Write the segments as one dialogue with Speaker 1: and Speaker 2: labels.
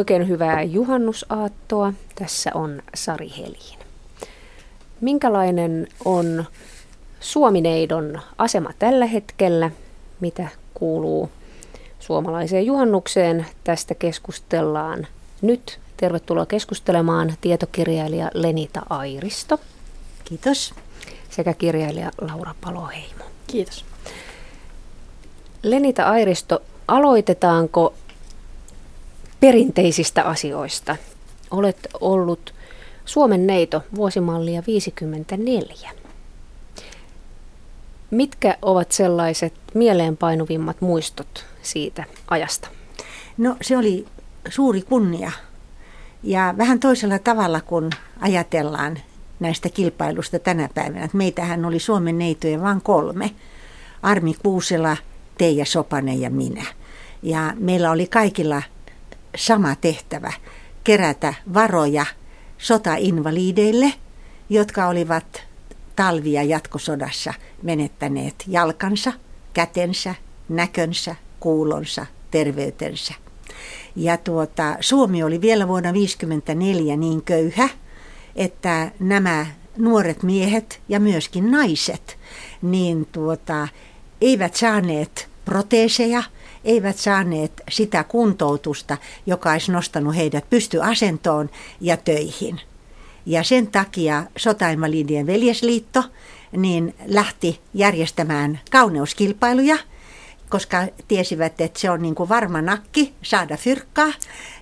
Speaker 1: Oikein hyvää juhannusaattoa. Tässä on Sari Helin. Minkälainen on Suomineidon asema tällä hetkellä? Mitä kuuluu suomalaiseen juhannukseen? Tästä keskustellaan nyt. Tervetuloa keskustelemaan tietokirjailija Lenita Airisto.
Speaker 2: Kiitos.
Speaker 1: Sekä kirjailija Laura Paloheimo.
Speaker 3: Kiitos.
Speaker 1: Lenita Airisto, aloitetaanko perinteisistä asioista? Olet ollut Suomen neito vuosimallia 54. Mitkä ovat sellaiset mieleenpainuvimmat muistot siitä ajasta?
Speaker 2: No se oli suuri kunnia ja vähän toisella tavalla kuin ajatellaan näistä kilpailusta tänä päivänä. Meitähän oli Suomen neitoja vain kolme. Armi Kuusela, Teija Sopanen ja minä. Ja meillä oli kaikilla sama tehtävä, kerätä varoja sotainvalideille, jotka olivat talvia jatkosodassa menettäneet jalkansa, kätensä, näkönsä, kuulonsa, terveytensä. Ja tuota, Suomi oli vielä vuonna 1954 niin köyhä, että nämä nuoret miehet ja myöskin naiset niin tuota, eivät saaneet proteeseja, eivät saaneet sitä kuntoutusta, joka olisi nostanut heidät pystyasentoon ja töihin. Ja sen takia Sotainvalidien veljesliitto niin lähti järjestämään kauneuskilpailuja, koska tiesivät, että se on niin kuin varma nakki saada fyrkkaa.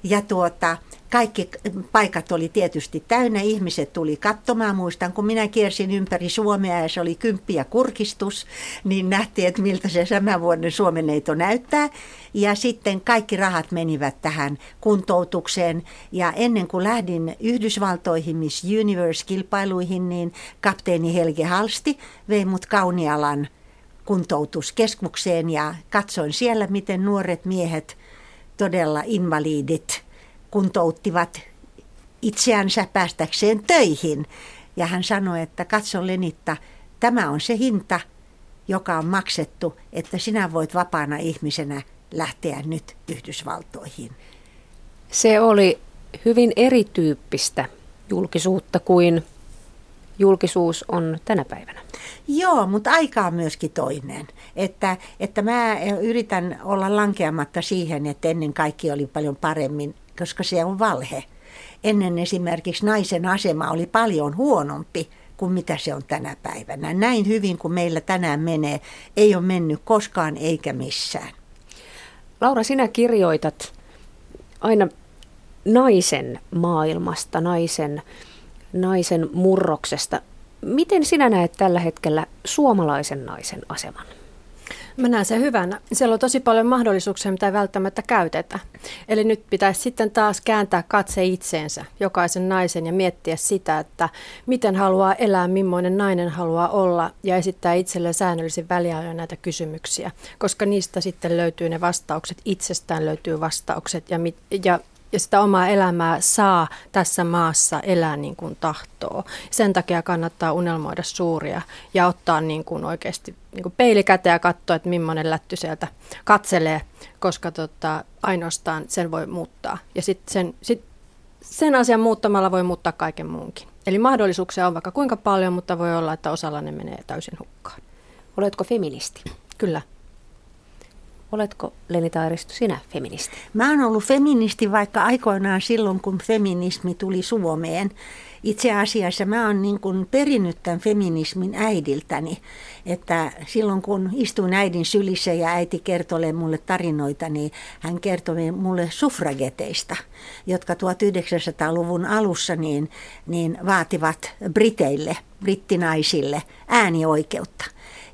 Speaker 2: Ja tuota, kaikki paikat oli tietysti täynnä, ihmiset tuli katsomaan. Muistan, kun minä kiersin ympäri Suomea ja se oli kymppi ja kurkistus, niin nähtiin, että miltä se vuoden Suomen neito näyttää. Ja sitten kaikki rahat menivät tähän kuntoutukseen. Ja ennen kuin lähdin Yhdysvaltoihin Miss Universe-kilpailuihin, niin kapteeni Helge Halsti vei mut Kaunialan kuntoutuskeskukseen ja katsoin siellä, miten nuoret miehet, todella invalidit, kuntouttivat itseänsä päästäkseen töihin. Ja hän sanoi, että katso Lenitta, tämä on se hinta, joka on maksettu, että sinä voit vapaana ihmisenä lähteä nyt Yhdysvaltoihin.
Speaker 1: Se oli hyvin erityyppistä julkisuutta kuin julkisuus on tänä päivänä.
Speaker 2: Joo, mutta aika on myöskin toinen. Että, että mä yritän olla lankeamatta siihen, että ennen kaikki oli paljon paremmin koska se on valhe. Ennen esimerkiksi naisen asema oli paljon huonompi kuin mitä se on tänä päivänä. Näin hyvin kuin meillä tänään menee, ei ole mennyt koskaan eikä missään.
Speaker 1: Laura, sinä kirjoitat aina naisen maailmasta, naisen, naisen murroksesta. Miten sinä näet tällä hetkellä suomalaisen naisen aseman?
Speaker 3: Mä näen sen hyvänä. Siellä on tosi paljon mahdollisuuksia, mitä ei välttämättä käytetä. Eli nyt pitäisi sitten taas kääntää katse itseensä, jokaisen naisen, ja miettiä sitä, että miten haluaa elää, millainen nainen haluaa olla, ja esittää itselleen säännöllisin väliajoin näitä kysymyksiä, koska niistä sitten löytyy ne vastaukset, itsestään löytyy vastaukset, ja, mit, ja ja sitä omaa elämää saa tässä maassa elää niin kuin tahtoo. Sen takia kannattaa unelmoida suuria ja ottaa niin kuin oikeasti niin kuin peili käteen ja katsoa, että millainen lätty sieltä katselee, koska tota, ainoastaan sen voi muuttaa. Ja sitten sen, sit sen asian muuttamalla voi muuttaa kaiken muunkin. Eli mahdollisuuksia on vaikka kuinka paljon, mutta voi olla, että osalla ne menee täysin hukkaan.
Speaker 1: Oletko feministi?
Speaker 3: Kyllä.
Speaker 1: Oletko Leni Taaristo sinä feministi?
Speaker 2: Mä oon ollut feministi vaikka aikoinaan silloin, kun feminismi tuli Suomeen. Itse asiassa mä oon niin kuin perinnyt tämän feminismin äidiltäni, että silloin kun istuin äidin sylissä ja äiti kertoi mulle tarinoita, niin hän kertoi mulle suffrageteista, jotka 1900-luvun alussa niin, niin vaativat briteille, brittinaisille äänioikeutta.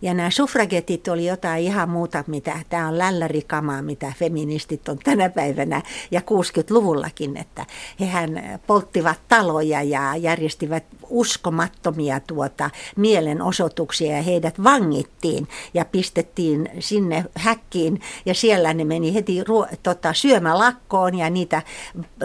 Speaker 2: Ja nämä suffragetit oli jotain ihan muuta, mitä tämä on lällärikamaa, mitä feministit on tänä päivänä ja 60-luvullakin, että hehän polttivat taloja ja järjestivät uskomattomia tuota mielenosoituksia ja heidät vangittiin ja pistettiin sinne häkkiin ja siellä ne meni heti ruo- tota, syömälakkoon ja niitä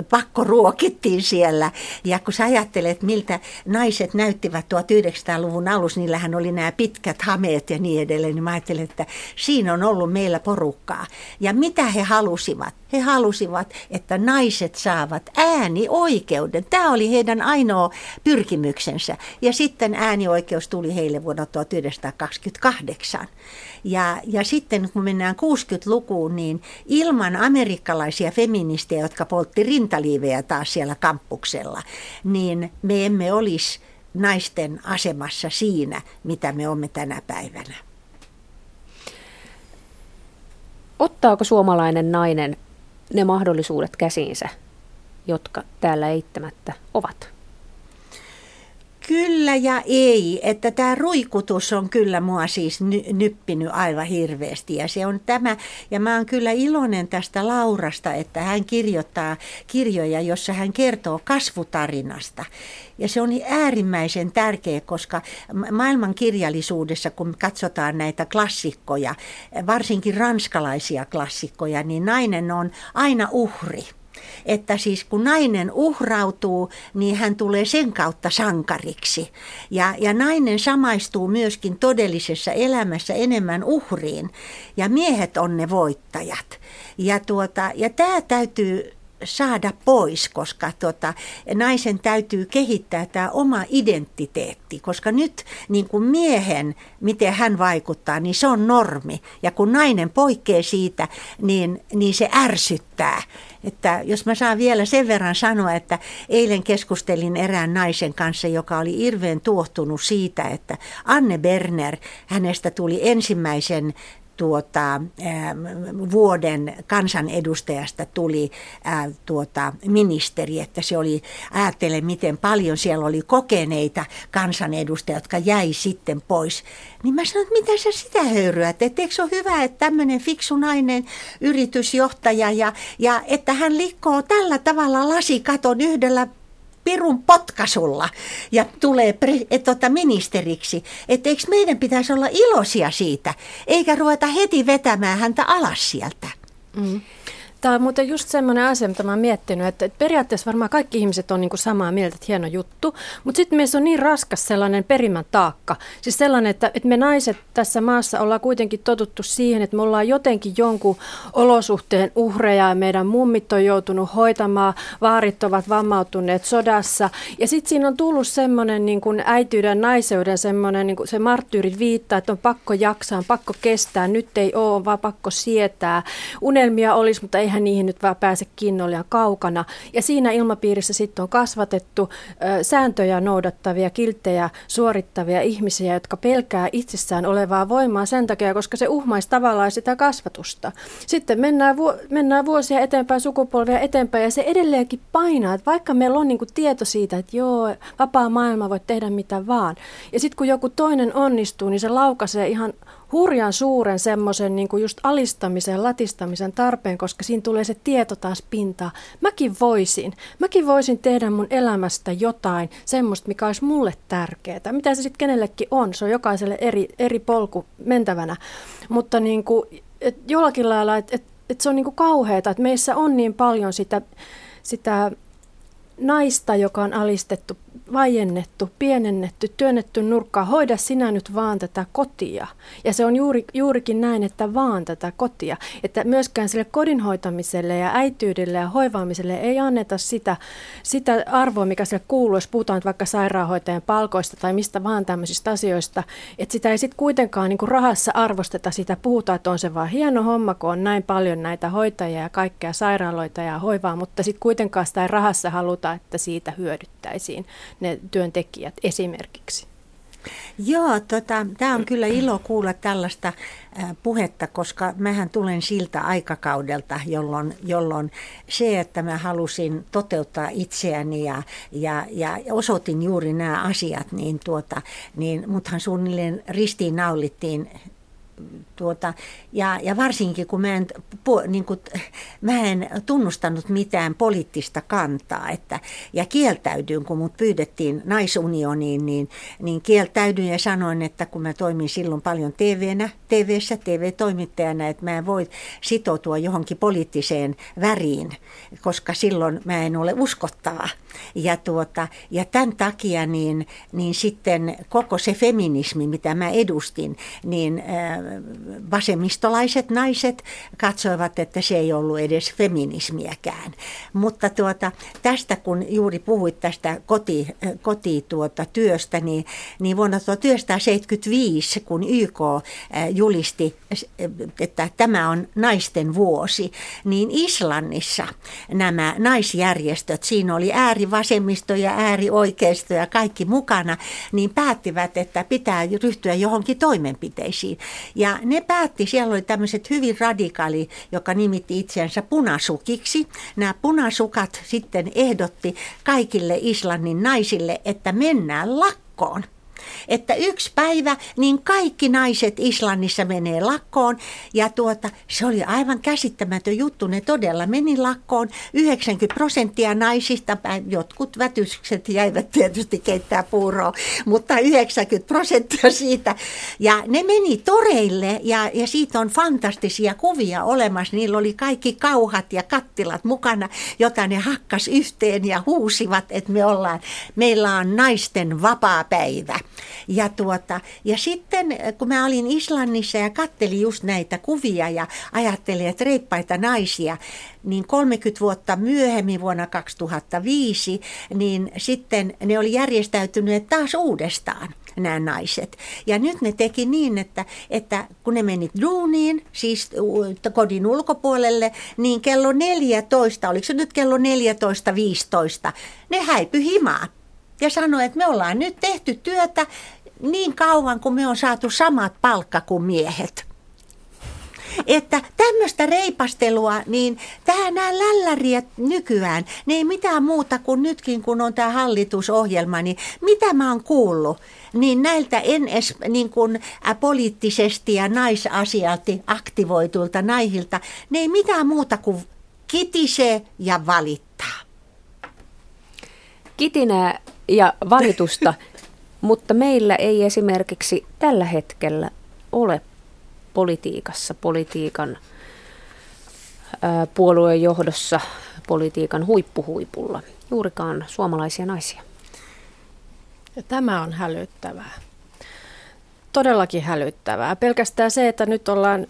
Speaker 2: pakkoruokittiin siellä. Ja kun sä ajattelet, miltä naiset näyttivät 1900-luvun alussa, niillähän oli nämä pitkät hameet ja niin edelleen, niin mä ajattelin, että siinä on ollut meillä porukkaa. Ja mitä he halusivat? He halusivat, että naiset saavat äänioikeuden. Tämä oli heidän ainoa pyrkimyksensä. Ja sitten äänioikeus tuli heille vuonna 1928. Ja, ja sitten kun mennään 60-lukuun, niin ilman amerikkalaisia feministejä, jotka poltti rintaliivejä taas siellä kampuksella, niin me emme olisi naisten asemassa siinä, mitä me olemme tänä päivänä.
Speaker 1: Ottaako suomalainen nainen ne mahdollisuudet käsiinsä, jotka täällä eittämättä ovat?
Speaker 2: Kyllä ja ei, että tämä ruikutus on kyllä mua siis ny- nyppinyt aivan hirveästi ja se on tämä, ja mä oon kyllä iloinen tästä Laurasta, että hän kirjoittaa kirjoja, jossa hän kertoo kasvutarinasta. Ja se on äärimmäisen tärkeä, koska maailman kirjallisuudessa, kun katsotaan näitä klassikkoja, varsinkin ranskalaisia klassikkoja, niin nainen on aina uhri että siis kun nainen uhrautuu, niin hän tulee sen kautta sankariksi. Ja, ja nainen samaistuu myöskin todellisessa elämässä enemmän uhriin, ja miehet on ne voittajat. Ja, tuota, ja tämä täytyy saada pois, koska tota, naisen täytyy kehittää tämä oma identiteetti, koska nyt niin kuin miehen, miten hän vaikuttaa, niin se on normi. Ja kun nainen poikkeaa siitä, niin, niin se ärsyttää. Että jos mä saan vielä sen verran sanoa, että eilen keskustelin erään naisen kanssa, joka oli hirveän tuohtunut siitä, että Anne Berner, hänestä tuli ensimmäisen tuota, ähm, vuoden kansanedustajasta tuli äh, tuota, ministeri, että se oli, ajattele miten paljon siellä oli kokeneita kansanedustajia, jotka jäi sitten pois. Niin mä sanoin, että mitä sä sitä höyryät, että eikö se ole hyvä, että tämmöinen fiksu nainen, yritysjohtaja ja, ja että hän likkoo tällä tavalla lasikaton yhdellä pirun potkasulla ja tulee pre, et, tota, ministeriksi. Että eikö meidän pitäisi olla iloisia siitä, eikä ruveta heti vetämään häntä alas sieltä. Mm.
Speaker 3: Tämä on muuten just semmoinen asia, mitä mä oon miettinyt, että, periaatteessa varmaan kaikki ihmiset on niin kuin samaa mieltä, että hieno juttu, mutta sitten meissä on niin raskas sellainen perimän taakka. Siis sellainen, että, että me naiset tässä maassa ollaan kuitenkin totuttu siihen, että me ollaan jotenkin jonkun olosuhteen uhreja ja meidän mummit on joutunut hoitamaan, vaarit ovat vammautuneet sodassa. Ja sitten siinä on tullut semmoinen niin kuin äityyden, naiseuden semmoinen, niin kuin se marttyyrit viittaa, että on pakko jaksaa, on pakko kestää, nyt ei ole, vaan pakko sietää. Unelmia olisi, mutta ei eihän niihin nyt vaan pääse kiinni liian kaukana. Ja siinä ilmapiirissä sitten on kasvatettu ö, sääntöjä noudattavia, kilttejä suorittavia ihmisiä, jotka pelkää itsessään olevaa voimaa sen takia, koska se uhmaisi tavallaan sitä kasvatusta. Sitten mennään, vu- mennään vuosia eteenpäin, sukupolvia eteenpäin ja se edelleenkin painaa, että vaikka meillä on niinku tieto siitä, että joo, vapaa maailma voi tehdä mitä vaan. Ja sitten kun joku toinen onnistuu, niin se laukaisee ihan hurjan suuren semmoisen niin kuin just alistamisen, latistamisen tarpeen, koska siinä tulee se tieto taas pintaa. Mäkin voisin, mäkin voisin tehdä mun elämästä jotain semmoista, mikä olisi mulle tärkeää. Mitä se sitten kenellekin on, se on jokaiselle eri, eri polku mentävänä. Mutta niin kuin, et jollakin lailla, että et, et se on niin kuin kauheata, että meissä on niin paljon sitä, sitä naista, joka on alistettu vaiennettu, pienennetty, työnnetty nurkkaan, hoida sinä nyt vaan tätä kotia. Ja se on juuri, juurikin näin, että vaan tätä kotia. Että myöskään sille kodin hoitamiselle ja äityydelle ja hoivaamiselle ei anneta sitä, sitä arvoa, mikä sille kuuluu, jos puhutaan vaikka sairaanhoitajan palkoista tai mistä vaan tämmöisistä asioista. Että sitä ei sitten kuitenkaan niin kuin rahassa arvosteta sitä, puhutaan, että on se vaan hieno homma, kun on näin paljon näitä hoitajia ja kaikkea sairaaloita ja hoivaa, mutta sitten kuitenkaan sitä ei rahassa haluta, että siitä hyödyttäisiin ne työntekijät esimerkiksi?
Speaker 2: Joo, tota, tämä on kyllä ilo kuulla tällaista puhetta, koska mähän tulen siltä aikakaudelta, jolloin, jolloin se, että mä halusin toteuttaa itseäni ja, ja, ja osoitin juuri nämä asiat, niin, tuota, niin muthan suunnilleen ristiin naulittiin tuota, ja, ja varsinkin kun mä en, pu, niin kuin, mä en tunnustanut mitään poliittista kantaa, että, ja kieltäydyin, kun mut pyydettiin naisunioniin, niin, niin kieltäydyin ja sanoin, että kun mä toimin silloin paljon TV-nä, tv TV-toimittajana, että mä en voi sitoutua johonkin poliittiseen väriin, koska silloin mä en ole uskottava. Ja, tuota, ja tämän takia niin, niin sitten koko se feminismi, mitä mä edustin, niin äh, vasemmistolaiset naiset katsoivat, että se ei ollut edes feminismiäkään. Mutta tuota, tästä kun juuri puhuit tästä koti, koti tuota, työstä, niin, niin vuonna 1975, kun YK äh, julisti, että tämä on naisten vuosi, niin Islannissa nämä naisjärjestöt, siinä oli äärivasemmisto ja äärioikeisto ja kaikki mukana, niin päättivät, että pitää ryhtyä johonkin toimenpiteisiin. Ja ne päätti, siellä oli tämmöiset hyvin radikaali, joka nimitti itseänsä punasukiksi. Nämä punasukat sitten ehdotti kaikille Islannin naisille, että mennään lakkoon että yksi päivä niin kaikki naiset Islannissa menee lakkoon ja tuota, se oli aivan käsittämätön juttu. Ne todella meni lakkoon. 90 prosenttia naisista, jotkut vätykset jäivät tietysti keittää puuroa, mutta 90 prosenttia siitä. Ja ne meni toreille ja, ja siitä on fantastisia kuvia olemassa. Niillä oli kaikki kauhat ja kattilat mukana, jota ne hakkas yhteen ja huusivat, että me ollaan, meillä on naisten vapaa päivä. Ja, tuota, ja sitten kun mä olin Islannissa ja kattelin just näitä kuvia ja ajattelin, että reippaita naisia, niin 30 vuotta myöhemmin vuonna 2005, niin sitten ne oli järjestäytyneet taas uudestaan nämä naiset. Ja nyt ne teki niin, että, että kun ne meni duuniin, siis kodin ulkopuolelle, niin kello 14, oliko se nyt kello 14.15, ne häipy himaan ja sanoi, että me ollaan nyt tehty työtä niin kauan, kun me on saatu samat palkka kuin miehet. Että tämmöistä reipastelua, niin tähän nämä lälläriät nykyään, ne ei mitään muuta kuin nytkin, kun on tämä hallitusohjelma, niin mitä mä oon kuullut, niin näiltä edes niin kuin, poliittisesti ja naisasialti aktivoitulta naihilta, ne ei mitään muuta kuin kitisee ja valittaa.
Speaker 1: Kitinää ja valitusta, mutta meillä ei esimerkiksi tällä hetkellä ole politiikassa, politiikan puolueen johdossa, politiikan huippuhuipulla juurikaan suomalaisia naisia.
Speaker 3: Ja tämä on hälyttävää. Todellakin hälyttävää. Pelkästään se, että nyt ollaan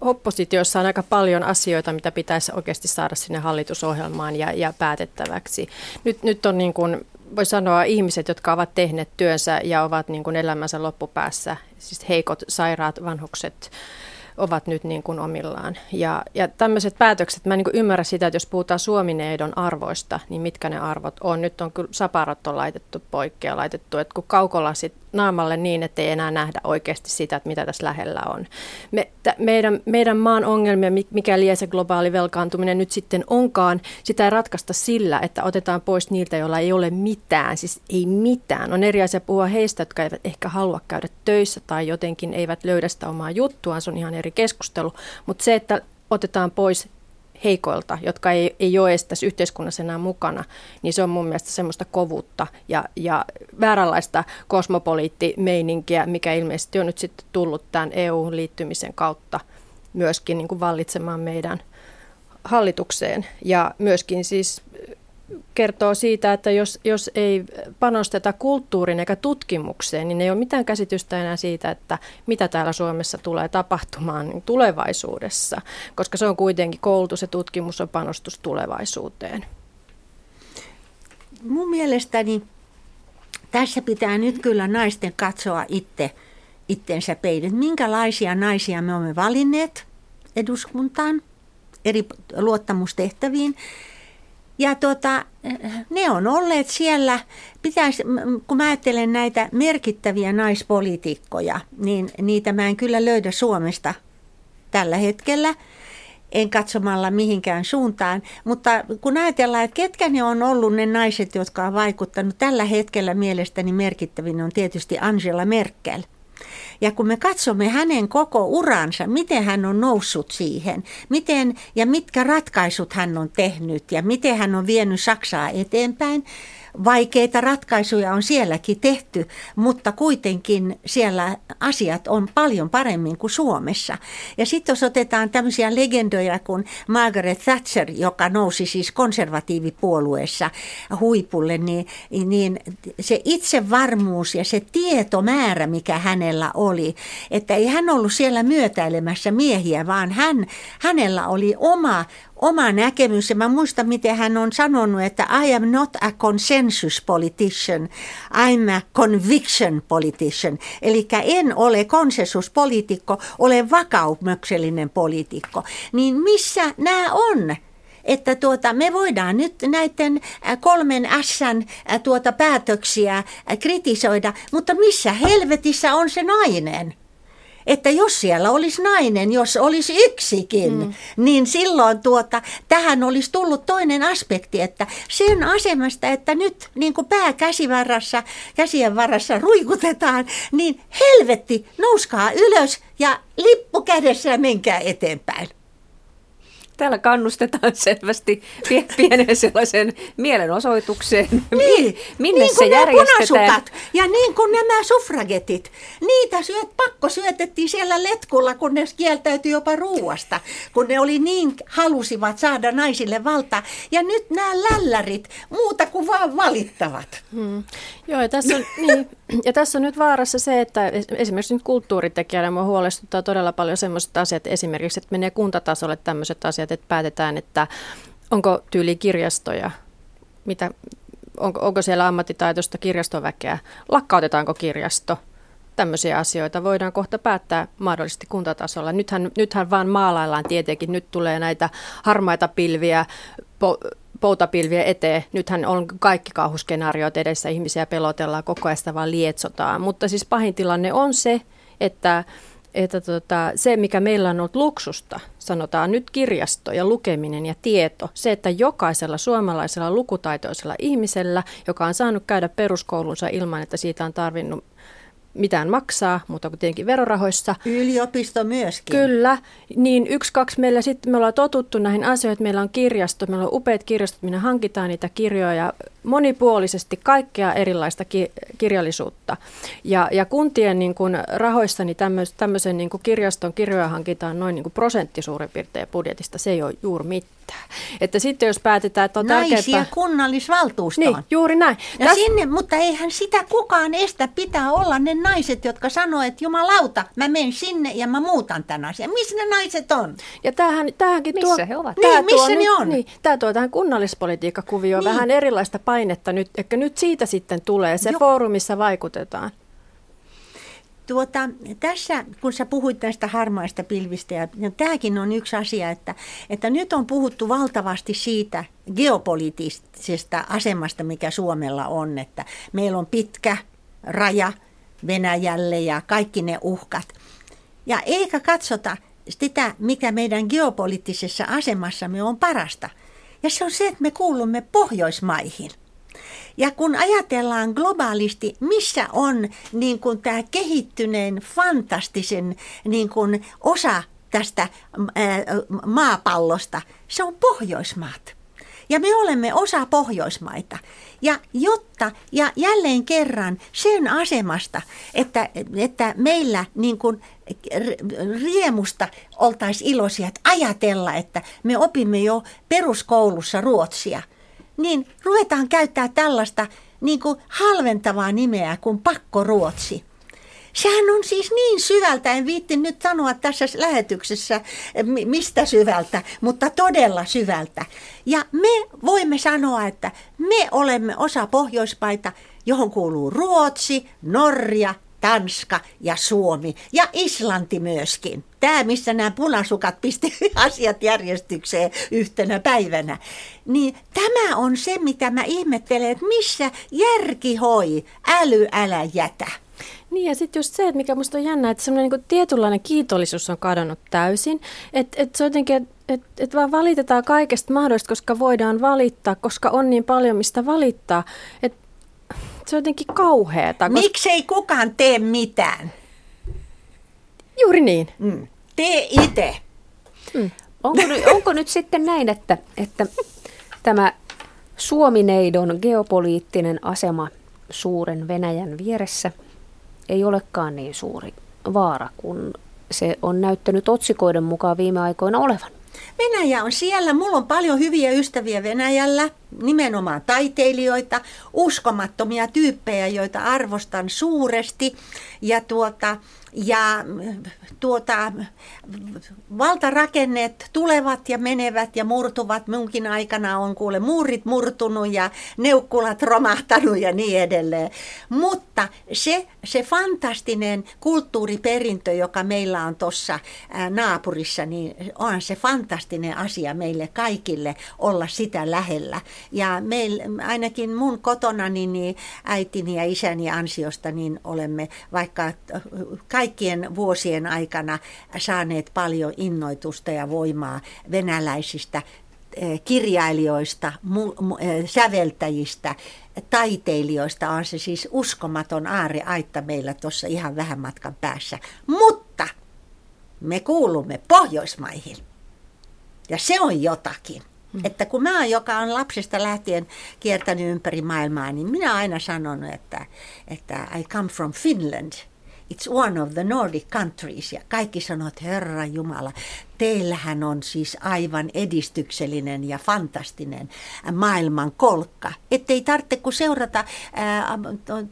Speaker 3: oppositiossa on aika paljon asioita, mitä pitäisi oikeasti saada sinne hallitusohjelmaan ja, ja päätettäväksi. Nyt, nyt on niin kuin voi sanoa ihmiset, jotka ovat tehneet työnsä ja ovat niin kuin elämänsä loppupäässä, siis heikot, sairaat, vanhukset, ovat nyt niin kuin omillaan. Ja, ja tämmöiset päätökset, mä en niin ymmärrä sitä, että jos puhutaan Suomineidon arvoista, niin mitkä ne arvot on. Nyt on kyllä saparot on laitettu poikkea, laitettu, että kun kaukolasit naamalle niin, että ei enää nähdä oikeasti sitä, että mitä tässä lähellä on. Me, t- meidän, meidän maan ongelmia, mikä se globaali velkaantuminen nyt sitten onkaan, sitä ei ratkaista sillä, että otetaan pois niiltä, joilla ei ole mitään, siis ei mitään. On eri asia puhua heistä, jotka eivät ehkä halua käydä töissä tai jotenkin eivät löydä sitä omaa juttuaan, se on ihan eri keskustelu. Mutta se, että otetaan pois heikoilta, jotka ei, ei ole edes tässä yhteiskunnassa enää mukana, niin se on mun mielestä semmoista kovuutta ja, ja vääränlaista kosmopoliittimeininkiä, mikä ilmeisesti on nyt sitten tullut tämän EU-liittymisen kautta myöskin niin kuin vallitsemaan meidän hallitukseen. Ja myöskin siis kertoo siitä, että jos, jos ei panosteta kulttuuriin eikä tutkimukseen, niin ei ole mitään käsitystä enää siitä, että mitä täällä Suomessa tulee tapahtumaan tulevaisuudessa, koska se on kuitenkin koulutus ja tutkimus on panostus tulevaisuuteen.
Speaker 2: Mun mielestäni tässä pitää nyt kyllä naisten katsoa itse itsensä peilin. Minkälaisia naisia me olemme valinneet eduskuntaan, eri luottamustehtäviin ja tota, ne on olleet siellä, pitäisi, kun mä ajattelen näitä merkittäviä naispoliitikkoja, niin niitä mä en kyllä löydä Suomesta tällä hetkellä. En katsomalla mihinkään suuntaan. Mutta kun ajatellaan, että ketkä ne on ollut ne naiset, jotka on vaikuttanut tällä hetkellä mielestäni merkittävin on tietysti Angela Merkel – ja kun me katsomme hänen koko uransa, miten hän on noussut siihen, miten ja mitkä ratkaisut hän on tehnyt ja miten hän on vienyt Saksaa eteenpäin, vaikeita ratkaisuja on sielläkin tehty, mutta kuitenkin siellä asiat on paljon paremmin kuin Suomessa. Ja sitten jos otetaan tämmöisiä legendoja kuin Margaret Thatcher, joka nousi siis konservatiivipuolueessa huipulle, niin, niin se itsevarmuus ja se tietomäärä, mikä hänellä oli, että ei hän ollut siellä myötäilemässä miehiä, vaan hän, hänellä oli oma oma näkemys. Ja mä muistan, miten hän on sanonut, että I am not a consensus politician, I'm a conviction politician. Eli en ole konsensuspoliitikko, olen vakaumuksellinen poliitikko. Niin missä nämä on? että tuota, me voidaan nyt näiden kolmen Sn tuota päätöksiä kritisoida, mutta missä helvetissä on se nainen? Että jos siellä olisi nainen, jos olisi yksikin, mm. niin silloin tuota, tähän olisi tullut toinen aspekti, että sen asemasta, että nyt niin kuin pää käsivarassa, käsien varassa ruikutetaan, niin helvetti, nouskaa ylös ja lippu kädessä ja menkää eteenpäin.
Speaker 1: Täällä kannustetaan selvästi pienen sellaisen mielenosoitukseen.
Speaker 2: Niin,
Speaker 1: Minne
Speaker 2: niin
Speaker 1: se järjestetään?
Speaker 2: Ja niin kuin nämä suffragetit. Niitä syöt, pakko syötettiin siellä letkulla, kun ne kieltäytyi jopa ruuasta. Kun ne oli niin, halusivat saada naisille valtaa. Ja nyt nämä lällärit muuta kuin vaan valittavat. Hmm.
Speaker 3: Joo, ja tässä, on, niin, ja tässä on nyt vaarassa se, että esimerkiksi nyt kulttuuritekijänä mua huolestuttaa todella paljon sellaiset asiat, esimerkiksi, että menee kuntatasolle tämmöiset asiat, että päätetään, että onko tyyli kirjastoja, mitä, onko, onko siellä ammattitaitoista kirjastoväkeä, lakkautetaanko kirjasto, tämmöisiä asioita voidaan kohta päättää mahdollisesti kuntatasolla. Nythän, nythän vaan maalaillaan tietenkin, nyt tulee näitä harmaita pilviä, po- poutapilviä eteen. Nythän on kaikki kauhuskenaariot edessä, ihmisiä pelotellaan, koko ajan sitä vaan lietsotaan. Mutta siis pahin tilanne on se, että että tota, se, mikä meillä on ollut luksusta, sanotaan nyt kirjasto ja lukeminen ja tieto, se, että jokaisella suomalaisella lukutaitoisella ihmisellä, joka on saanut käydä peruskoulunsa ilman, että siitä on tarvinnut mitään maksaa, mutta kuin tietenkin verorahoissa.
Speaker 2: Yliopisto myöskin.
Speaker 3: Kyllä, niin yksi, kaksi meillä sitten me ollaan totuttu näihin asioihin, että meillä on kirjasto, meillä on upeat kirjastot, minä hankitaan niitä kirjoja monipuolisesti, kaikkea erilaista ki- kirjallisuutta. Ja, ja kuntien niin kuin rahoissa niin tämmöisen, niin kuin kirjaston kirjoja hankitaan noin niin kuin prosentti suurin piirtein budjetista, se ei ole juuri mitään. Että sitten jos päätetään, että on
Speaker 2: Naisia
Speaker 3: tärkeämpää...
Speaker 2: kunnallisvaltuustoon.
Speaker 3: Niin, juuri näin.
Speaker 2: Ja Täs... sinne, mutta eihän sitä kukaan estä, pitää olla ne naiset, jotka sanoo, että jumalauta, mä menen sinne ja mä muutan tämän asian. Missä ne naiset on?
Speaker 3: Ja tämähän, tämähänkin
Speaker 1: missä
Speaker 3: tuo,
Speaker 1: he ovat?
Speaker 2: Niin, missä tuo ne on?
Speaker 3: Niin, tämä tuo tähän kunnallispolitiikkakuvioon niin. vähän erilaista painetta nyt, ehkä nyt siitä sitten tulee se jo. foorumissa vaikutetaan.
Speaker 2: Tuota, tässä, kun sä puhuit näistä harmaista pilvistä, ja, ja tämäkin on yksi asia, että, että nyt on puhuttu valtavasti siitä geopoliittisesta asemasta, mikä Suomella on, että meillä on pitkä raja Venäjälle ja kaikki ne uhkat. Ja eikä katsota sitä, mikä meidän geopoliittisessa asemassamme on parasta. Ja se on se, että me kuulumme Pohjoismaihin. Ja kun ajatellaan globaalisti, missä on niin kuin tämä kehittyneen fantastisen niin kuin osa tästä maapallosta, se on Pohjoismaat. Ja me olemme osa Pohjoismaita. Ja jotta, ja jälleen kerran sen asemasta, että, että meillä niin kuin riemusta oltaisiin iloisia, että ajatella, että me opimme jo peruskoulussa ruotsia – niin ruvetaan käyttää tällaista niin kuin halventavaa nimeä kuin pakkoruotsi. Sehän on siis niin syvältä, en viitti nyt sanoa tässä lähetyksessä mistä syvältä, mutta todella syvältä. Ja me voimme sanoa, että me olemme osa Pohjoispaita, johon kuuluu Ruotsi, Norja, Tanska ja Suomi ja Islanti myöskin. Tämä, missä nämä punasukat pisti asiat järjestykseen yhtenä päivänä. Niin tämä on se, mitä mä ihmettelen, että missä järki hoi, äly älä jätä.
Speaker 3: Niin ja sitten just se, että mikä musta on jännä, että semmoinen niin tietynlainen kiitollisuus on kadonnut täysin. Että et se jotenkin, että et, et vaan valitetaan kaikesta mahdollista, koska voidaan valittaa, koska on niin paljon mistä valittaa. Että se on jotenkin kauheata.
Speaker 2: Koska... Miksei kukaan tee mitään?
Speaker 3: Juuri niin.
Speaker 2: Mm. Tee itse.
Speaker 1: Mm. Onko, nyt, onko nyt sitten näin, että, että tämä Suomineidon geopoliittinen asema suuren Venäjän vieressä ei olekaan niin suuri vaara kuin se on näyttänyt otsikoiden mukaan viime aikoina olevan.
Speaker 2: Venäjä on siellä. Mulla on paljon hyviä ystäviä Venäjällä, nimenomaan taiteilijoita, uskomattomia tyyppejä, joita arvostan suuresti. Ja tuota, ja tuota, valtarakenneet tulevat ja menevät ja murtuvat. Munkin aikana on kuule muurit murtunut ja neukkulat romahtanut ja niin edelleen. Mutta se, se fantastinen kulttuuriperintö, joka meillä on tuossa naapurissa, niin on se fantastinen asia meille kaikille olla sitä lähellä. Ja meil, ainakin mun kotona niin äitini ja isäni ansiosta niin olemme vaikka kaikkien vuosien aikana saaneet paljon innoitusta ja voimaa venäläisistä eh, kirjailijoista, eh, säveltäjistä, taiteilijoista on se siis uskomaton aitta meillä tuossa ihan vähän matkan päässä. Mutta me kuulumme Pohjoismaihin. Ja se on jotakin. Mm. Että kun mä joka on lapsesta lähtien kiertänyt ympäri maailmaa, niin minä aina sanon, että, että I come from Finland – it's one of the Nordic countries. Ja kaikki sanovat, Herra Jumala, teillähän on siis aivan edistyksellinen ja fantastinen maailman kolkka. Ettei tarvitse kun seurata ää,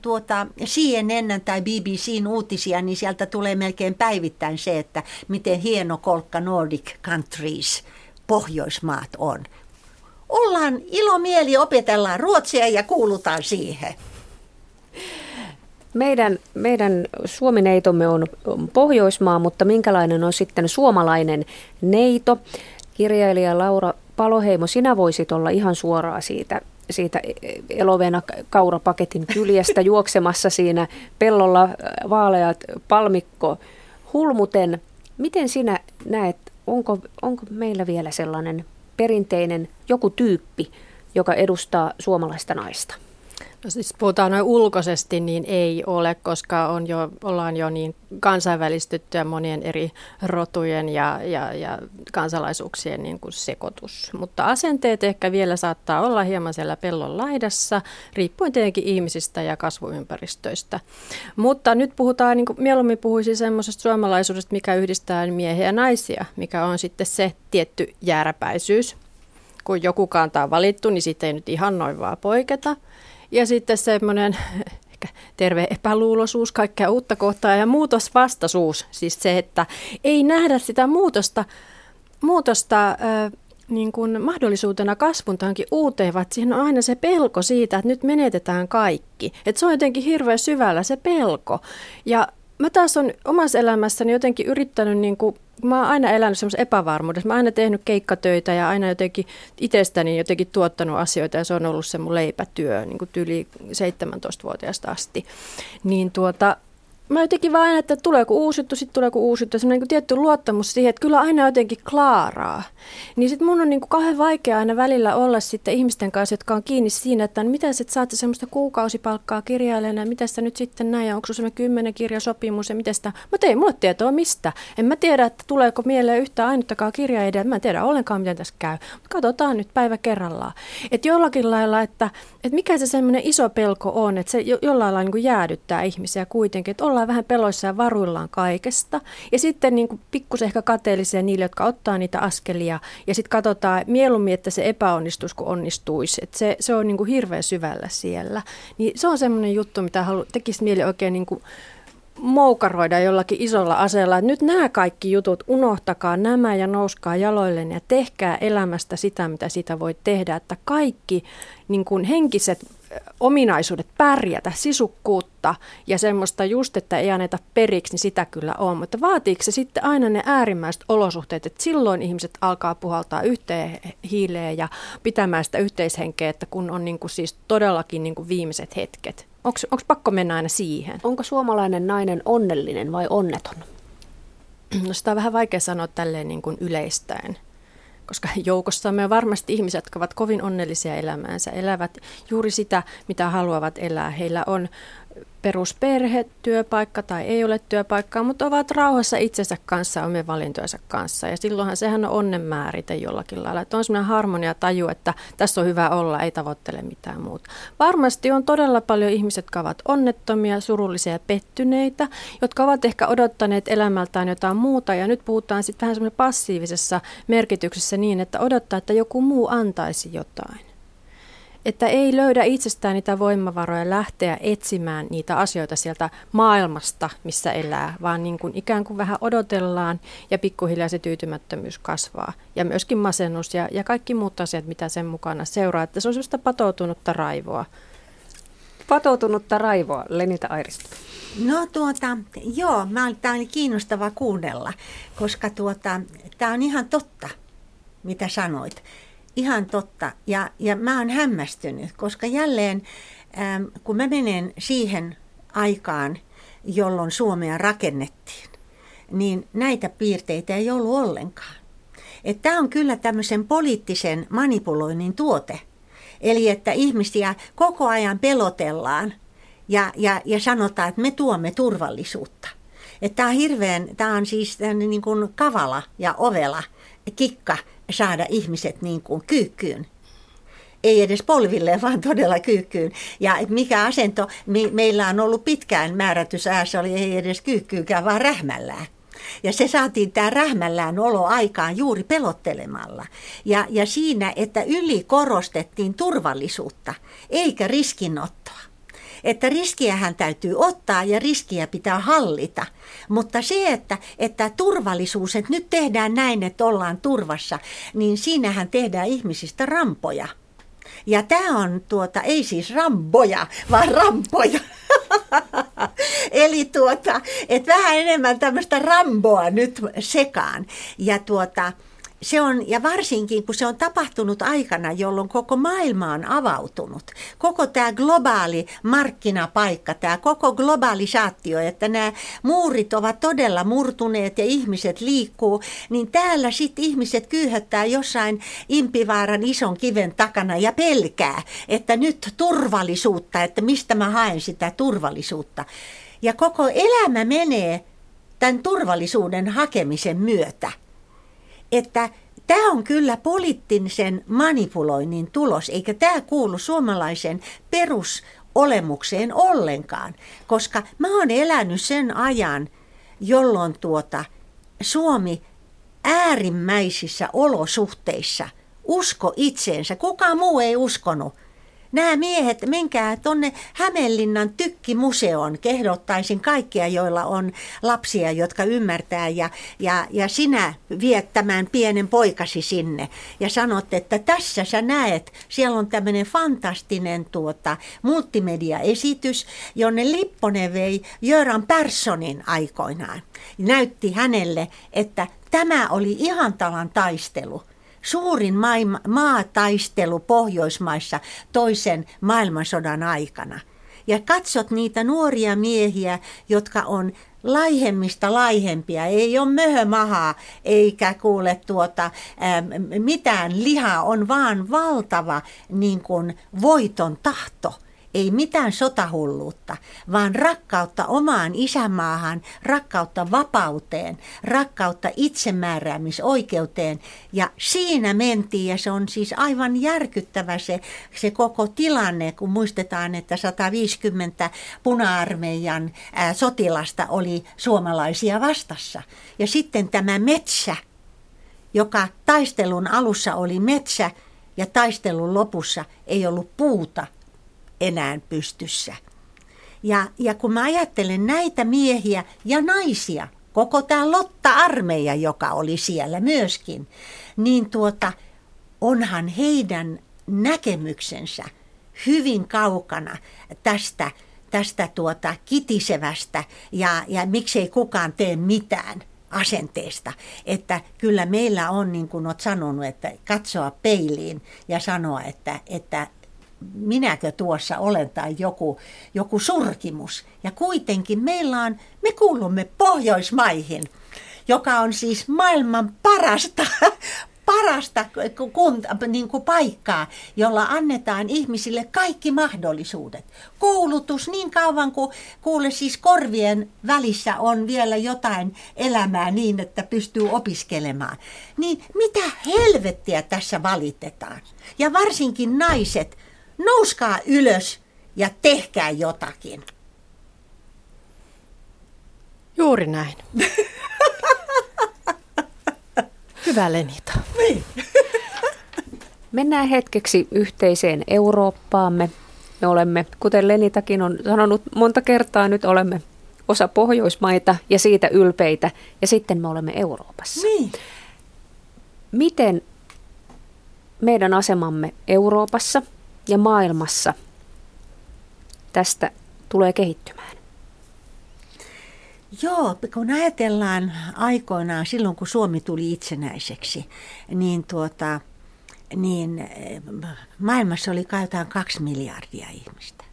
Speaker 2: tuota CNN tai BBCn uutisia, niin sieltä tulee melkein päivittäin se, että miten hieno kolkka Nordic countries, Pohjoismaat on. Ollaan ilomieli, opetellaan ruotsia ja kuulutaan siihen.
Speaker 1: Meidän, meidän Suomi-neitomme on Pohjoismaa, mutta minkälainen on sitten suomalainen neito? Kirjailija Laura Paloheimo, sinä voisit olla ihan suoraa siitä, siitä elovena kaurapaketin kyljestä juoksemassa siinä pellolla vaaleat palmikko hulmuten. Miten sinä näet, onko, onko meillä vielä sellainen perinteinen joku tyyppi, joka edustaa suomalaista naista?
Speaker 3: No siis puhutaan noin ulkoisesti, niin ei ole, koska on jo, ollaan jo niin kansainvälistyttyä monien eri rotujen ja, ja, ja kansalaisuuksien niin kuin sekoitus. Mutta asenteet ehkä vielä saattaa olla hieman siellä pellon laidassa, riippuen tietenkin ihmisistä ja kasvuympäristöistä. Mutta nyt puhutaan, niin kuin mieluummin puhuisin semmoisesta suomalaisuudesta, mikä yhdistää miehiä ja naisia, mikä on sitten se tietty jääräpäisyys. Kun joku kanta on valittu, niin sitten ei nyt ihan noin vaan poiketa. Ja sitten semmoinen ehkä terve epäluuloisuus, kaikkea uutta kohtaa ja muutosvastaisuus. Siis se, että ei nähdä sitä muutosta, muutosta ö, niin kuin mahdollisuutena kasvun tähänkin uuteen, vaan siihen on aina se pelko siitä, että nyt menetetään kaikki. Että se on jotenkin hirveän syvällä se pelko. Ja mä taas on omassa elämässäni jotenkin yrittänyt niin kuin mä oon aina elänyt semmoisessa epävarmuudessa. Mä oon aina tehnyt keikkatöitä ja aina jotenkin itsestäni jotenkin tuottanut asioita ja se on ollut se mun leipätyö niin kuin yli 17-vuotiaasta asti. Niin tuota, mä jotenkin vaan aina, että tulee joku uusi juttu, sitten tulee joku uusi juttu, semmoinen niin tietty luottamus siihen, että kyllä aina jotenkin klaaraa. Niin sitten mun on niin kuin kauhean vaikea aina välillä olla sitten ihmisten kanssa, jotka on kiinni siinä, että no mitä sä saatte semmoista kuukausipalkkaa kirjailijana, mitä sitä nyt sitten näin, onko semmoinen kymmenen kirjasopimus ja miten sitä, mutta ei mulle tietoa mistä. En mä tiedä, että tuleeko mieleen yhtään ainuttakaan kirjaidea, mä en tiedä ollenkaan, miten tässä käy. Mutta katsotaan nyt päivä kerrallaan. Että jollakin lailla, että, että mikä se semmoinen iso pelko on, että se jo, jollain lailla niin jäädyttää ihmisiä kuitenkin, että vähän peloissa ja varuillaan kaikesta. Ja sitten niin kuin pikkusen ehkä kateellisia niille, jotka ottaa niitä askelia. Ja sitten katsotaan mieluummin, että se epäonnistus kuin onnistuisi. Että se, se on niin kuin hirveän syvällä siellä. Niin se on semmoinen juttu, mitä halu, tekisi mieli oikein niin kuin moukaroida jollakin isolla aseella, nyt nämä kaikki jutut, unohtakaa nämä ja nouskaa jaloille ja tehkää elämästä sitä, mitä sitä voi tehdä, että kaikki niin kuin henkiset ominaisuudet pärjätä, sisukkuutta ja semmoista just, että ei anneta periksi, niin sitä kyllä on. Mutta vaatiiko se sitten aina ne äärimmäiset olosuhteet, että silloin ihmiset alkaa puhaltaa yhteen hiileen ja pitämään sitä yhteishenkeä, että kun on niin kuin siis todellakin niin kuin viimeiset hetket. Onko pakko mennä aina siihen?
Speaker 1: Onko suomalainen nainen onnellinen vai onneton?
Speaker 3: No sitä on vähän vaikea sanoa tälleen niin kuin yleistäen koska joukossamme on varmasti ihmiset, jotka ovat kovin onnellisia elämäänsä, elävät juuri sitä, mitä haluavat elää. Heillä on perusperhe, työpaikka tai ei ole työpaikkaa, mutta ovat rauhassa itsensä kanssa omien valintojensa kanssa. Ja silloinhan sehän on onnen määrite jollakin lailla. Että on sellainen harmonia taju, että tässä on hyvä olla, ei tavoittele mitään muuta. Varmasti on todella paljon ihmiset, jotka ovat onnettomia, surullisia ja pettyneitä, jotka ovat ehkä odottaneet elämältään jotain muuta. Ja nyt puhutaan sitten vähän semmoinen passiivisessa merkityksessä niin, että odottaa, että joku muu antaisi jotain että ei löydä itsestään niitä voimavaroja lähteä etsimään niitä asioita sieltä maailmasta, missä elää, vaan niin kuin ikään kuin vähän odotellaan ja pikkuhiljaa se tyytymättömyys kasvaa. Ja myöskin masennus ja, ja kaikki muut asiat, mitä sen mukana seuraa, että se on sellaista patoutunutta raivoa.
Speaker 1: Patoutunutta raivoa, Lenita Airista.
Speaker 2: No tuota, joo, tämä oli kiinnostava kuunnella, koska tuota, tämä on ihan totta, mitä sanoit ihan totta. Ja, ja mä oon hämmästynyt, koska jälleen ähm, kun mä menen siihen aikaan, jolloin Suomea rakennettiin, niin näitä piirteitä ei ollut ollenkaan. Tämä on kyllä tämmöisen poliittisen manipuloinnin tuote. Eli että ihmisiä koko ajan pelotellaan ja, ja, ja sanotaan, että me tuomme turvallisuutta. Tämä on hirveän, tämä on siis niin kuin kavala ja ovela kikka saada ihmiset niin kuin kyykkyyn. Ei edes polville, vaan todella kyykkyyn. Ja mikä asento me, meillä on ollut pitkään määrätys äässä oli ei edes kyykkyykään, vaan rähmällään. Ja se saatiin tämä rähmällään olo aikaan juuri pelottelemalla. Ja, ja siinä, että yli korostettiin turvallisuutta, eikä riskinottoa että riskiähän täytyy ottaa ja riskiä pitää hallita. Mutta se, että, että turvallisuus, että nyt tehdään näin, että ollaan turvassa, niin siinähän tehdään ihmisistä rampoja. Ja tämä on tuota, ei siis ramboja, vaan rampoja. Eli tuota, että vähän enemmän tämmöistä ramboa nyt sekaan. Ja tuota, se on, ja varsinkin kun se on tapahtunut aikana, jolloin koko maailma on avautunut, koko tämä globaali markkinapaikka, tämä koko globalisaatio, että nämä muurit ovat todella murtuneet ja ihmiset liikkuu, niin täällä sitten ihmiset kyyhöttää jossain impivaaran ison kiven takana ja pelkää, että nyt turvallisuutta, että mistä mä haen sitä turvallisuutta. Ja koko elämä menee tämän turvallisuuden hakemisen myötä että tämä on kyllä poliittisen manipuloinnin tulos, eikä tämä kuulu suomalaisen perusolemukseen ollenkaan, koska mä oon elänyt sen ajan, jolloin tuota Suomi äärimmäisissä olosuhteissa usko itseensä. Kukaan muu ei uskonut Nämä miehet, menkää tuonne Hämeenlinnan tykkimuseoon, kehdottaisin kaikkia, joilla on lapsia, jotka ymmärtää, ja, ja, ja sinä viet tämän pienen poikasi sinne, ja sanot, että tässä sä näet, siellä on tämmöinen fantastinen tuota, multimediaesitys, jonne Lipponen vei Jöran Perssonin aikoinaan. Näytti hänelle, että tämä oli ihantavan taistelu suurin maataistelu Pohjoismaissa toisen maailmansodan aikana. Ja katsot niitä nuoria miehiä, jotka on laihemmista laihempia, ei ole möhömahaa eikä kuule tuota, ää, mitään. Lihaa, on vaan valtava niin kuin, voiton tahto – ei mitään sotahulluutta, vaan rakkautta omaan isämaahan, rakkautta vapauteen, rakkautta itsemääräämisoikeuteen. Ja siinä mentiin ja se on siis aivan järkyttävä se, se koko tilanne, kun muistetaan, että 150 puna-armeijan ää, sotilasta oli suomalaisia vastassa. Ja sitten tämä metsä, joka taistelun alussa oli metsä ja taistelun lopussa ei ollut puuta, enää pystyssä. Ja, ja kun mä ajattelen näitä miehiä ja naisia, koko tämä Lotta-armeija, joka oli siellä myöskin, niin tuota, onhan heidän näkemyksensä hyvin kaukana tästä, tästä tuota kitisevästä ja, ja miksei kukaan tee mitään asenteesta. Että kyllä meillä on, niin kuin olet sanonut, että katsoa peiliin ja sanoa, että, että minäkö tuossa olen tai joku, joku surkimus. Ja kuitenkin meillä on, me kuulumme Pohjoismaihin, joka on siis maailman parasta parasta kunta, niin kuin paikkaa, jolla annetaan ihmisille kaikki mahdollisuudet. Koulutus niin kauan kuin kuule siis korvien välissä on vielä jotain elämää niin, että pystyy opiskelemaan. Niin mitä helvettiä tässä valitetaan? Ja varsinkin naiset, nouskaa ylös ja tehkää jotakin.
Speaker 3: Juuri näin. Hyvä Lenita. Niin.
Speaker 1: Mennään hetkeksi yhteiseen Eurooppaamme. Me olemme, kuten Lenitakin on sanonut monta kertaa, nyt olemme osa Pohjoismaita ja siitä ylpeitä. Ja sitten me olemme Euroopassa.
Speaker 2: Niin.
Speaker 1: Miten meidän asemamme Euroopassa ja maailmassa tästä tulee kehittymään?
Speaker 2: Joo, kun ajatellaan aikoinaan silloin, kun Suomi tuli itsenäiseksi, niin, tuota, niin eh, maailmassa oli kai kaksi miljardia ihmistä.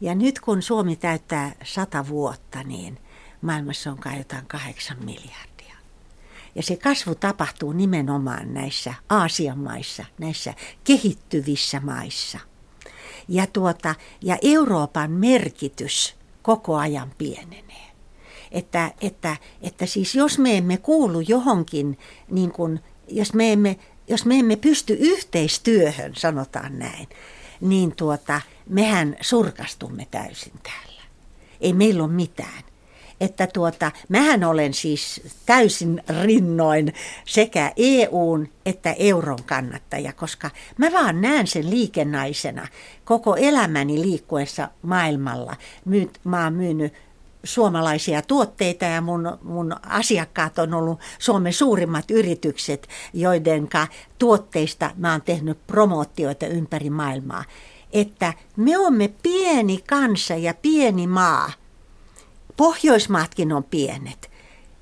Speaker 2: Ja nyt kun Suomi täyttää sata vuotta, niin maailmassa on kai jotain kahdeksan miljardia. Ja se kasvu tapahtuu nimenomaan näissä Aasian maissa, näissä kehittyvissä maissa. Ja, tuota, ja Euroopan merkitys koko ajan pienenee. Että, että, että siis jos me emme kuulu johonkin, niin kuin, jos, me emme, jos me emme pysty yhteistyöhön, sanotaan näin, niin tuota, mehän surkastumme täysin täällä. Ei meillä ole mitään että tuota, mähän olen siis täysin rinnoin sekä EUn että euron kannattaja, koska mä vaan näen sen liikennaisena koko elämäni liikkuessa maailmalla. Myyt, mä oon myynyt suomalaisia tuotteita ja mun, mun asiakkaat on ollut Suomen suurimmat yritykset, joiden tuotteista mä oon tehnyt promoottioita ympäri maailmaa. Että me olemme pieni kansa ja pieni maa – Pohjoismaatkin on pienet.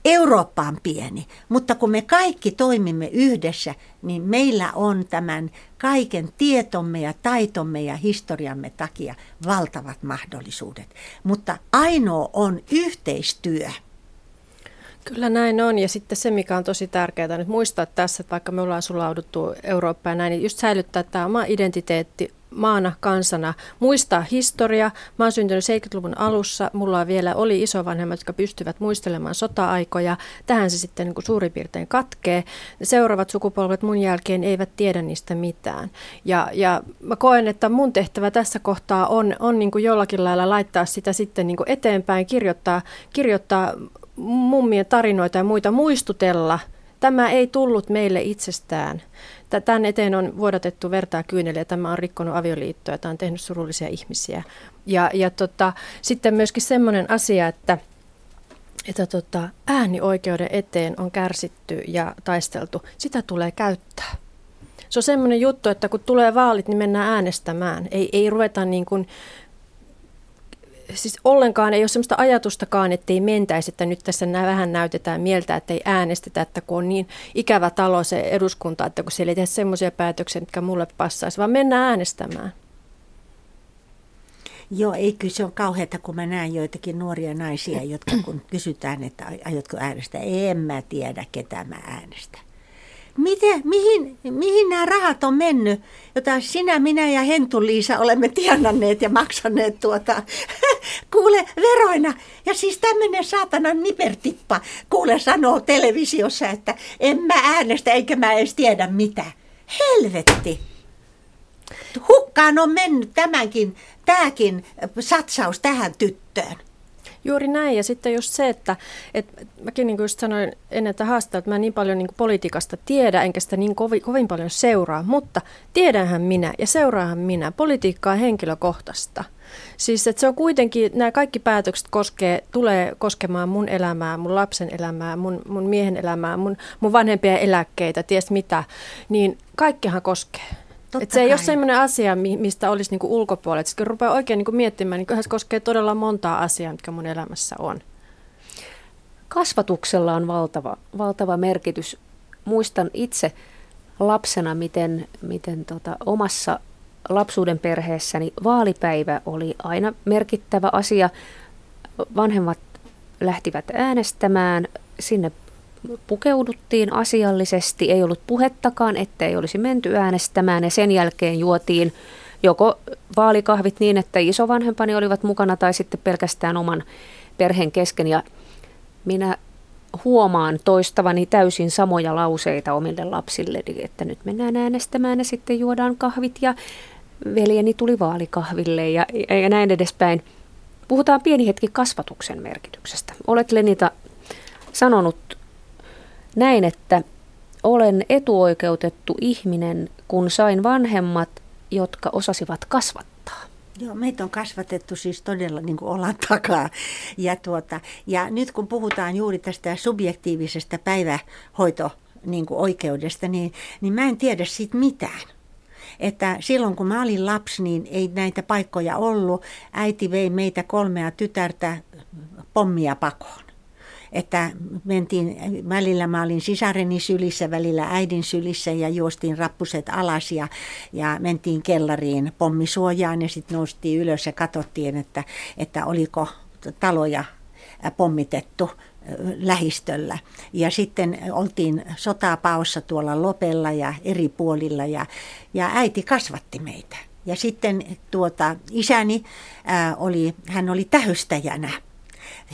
Speaker 2: Eurooppa on pieni, mutta kun me kaikki toimimme yhdessä, niin meillä on tämän kaiken tietomme ja taitomme ja historiamme takia valtavat mahdollisuudet. Mutta ainoa on yhteistyö.
Speaker 3: Kyllä näin on. Ja sitten se, mikä on tosi tärkeää nyt muistaa tässä, että vaikka me ollaan sulauduttu Eurooppaan näin, niin just säilyttää tämä oma identiteetti maana, kansana, muistaa historia. Mä oon syntynyt 70-luvun alussa, mulla vielä oli isovanhemmat, jotka pystyvät muistelemaan sota-aikoja. Tähän se sitten niin kuin suurin piirtein katkee. Seuraavat sukupolvet mun jälkeen eivät tiedä niistä mitään. Ja, ja mä koen, että mun tehtävä tässä kohtaa on, on niin kuin jollakin lailla laittaa sitä sitten niin kuin eteenpäin, kirjoittaa, kirjoittaa mummien tarinoita ja muita, muistutella – Tämä ei tullut meille itsestään. Tämän eteen on vuodatettu vertaa kyyneliä. Tämä on rikkonut avioliittoa. Tämä on tehnyt surullisia ihmisiä. Ja, ja tota, sitten myöskin semmoinen asia, että että tota, äänioikeuden eteen on kärsitty ja taisteltu. Sitä tulee käyttää. Se on semmoinen juttu, että kun tulee vaalit, niin mennään äänestämään. Ei, ei ruveta niin kuin siis ollenkaan ei ole sellaista ajatustakaan, että ei mentäisi, että nyt tässä vähän näytetään mieltä, että ei äänestetä, että kun on niin ikävä talo se eduskunta, että kun siellä ei tehdä semmoisia päätöksiä, mitkä mulle passaisi, vaan mennään äänestämään.
Speaker 2: Joo, ei kyllä se on kauheata, kun mä näen joitakin nuoria naisia, jotka kun kysytään, että aiotko äänestää, en mä tiedä, ketä mä äänestän. Miten, mihin, mihin nämä rahat on mennyt, jota sinä, minä ja Hentu-Liisa olemme tienanneet ja maksaneet tuota, kuule, veroina. Ja siis tämmöinen saatana nipertippa, kuule, sanoo televisiossa, että en mä äänestä eikä mä edes tiedä mitä. Helvetti! Hukkaan on mennyt tämänkin, tämäkin satsaus tähän tyttöön.
Speaker 3: Juuri näin. Ja sitten just se, että, että mäkin niin kuin just sanoin ennen että haastaa, että mä niin paljon niin politiikasta tiedä, enkä sitä niin kovin, kovin paljon seuraa, mutta tiedänhän minä ja seuraahan minä politiikkaa henkilökohtaista. Siis että se on kuitenkin, nämä kaikki päätökset koskee, tulee koskemaan mun elämää, mun lapsen elämää, mun, mun miehen elämää, mun, mun vanhempien eläkkeitä, ties mitä, niin kaikkihan koskee. Et se ei ole sellainen asia, mistä olisi niinku ulkopuolella. Sitten kun rupeaa oikein niinku miettimään, niin se koskee todella montaa asiaa, mitkä mun elämässä on.
Speaker 1: Kasvatuksella on valtava, valtava merkitys. Muistan itse lapsena, miten, miten tota, omassa lapsuuden perheessäni vaalipäivä oli aina merkittävä asia. Vanhemmat lähtivät äänestämään. Sinne pukeuduttiin asiallisesti, ei ollut puhettakaan, ettei olisi menty äänestämään ja sen jälkeen juotiin joko vaalikahvit niin, että isovanhempani olivat mukana tai sitten pelkästään oman perheen kesken ja minä huomaan toistavani täysin samoja lauseita omille lapsille, että nyt mennään äänestämään ja sitten juodaan kahvit ja veljeni tuli vaalikahville ja, ja näin edespäin. Puhutaan pieni hetki kasvatuksen merkityksestä. Olet Lenita sanonut näin, että olen etuoikeutettu ihminen, kun sain vanhemmat, jotka osasivat kasvattaa.
Speaker 2: Joo, meitä on kasvatettu siis todella niin kuin olan takaa. Ja, tuota, ja nyt kun puhutaan juuri tästä subjektiivisesta päivähoito niin niin, niin mä en tiedä siitä mitään. Että silloin kun mä olin lapsi, niin ei näitä paikkoja ollut. Äiti vei meitä kolmea tytärtä pommia pakoon että mentiin, välillä mä olin sisareni sylissä, välillä äidin sylissä ja juostiin rappuset alas ja, ja mentiin kellariin pommisuojaan ja sitten noustiin ylös ja katsottiin, että, että oliko taloja pommitettu lähistöllä. Ja sitten oltiin sotapaossa tuolla Lopella ja eri puolilla ja, ja äiti kasvatti meitä. Ja sitten tuota, isäni ää, oli, hän oli tähystäjänä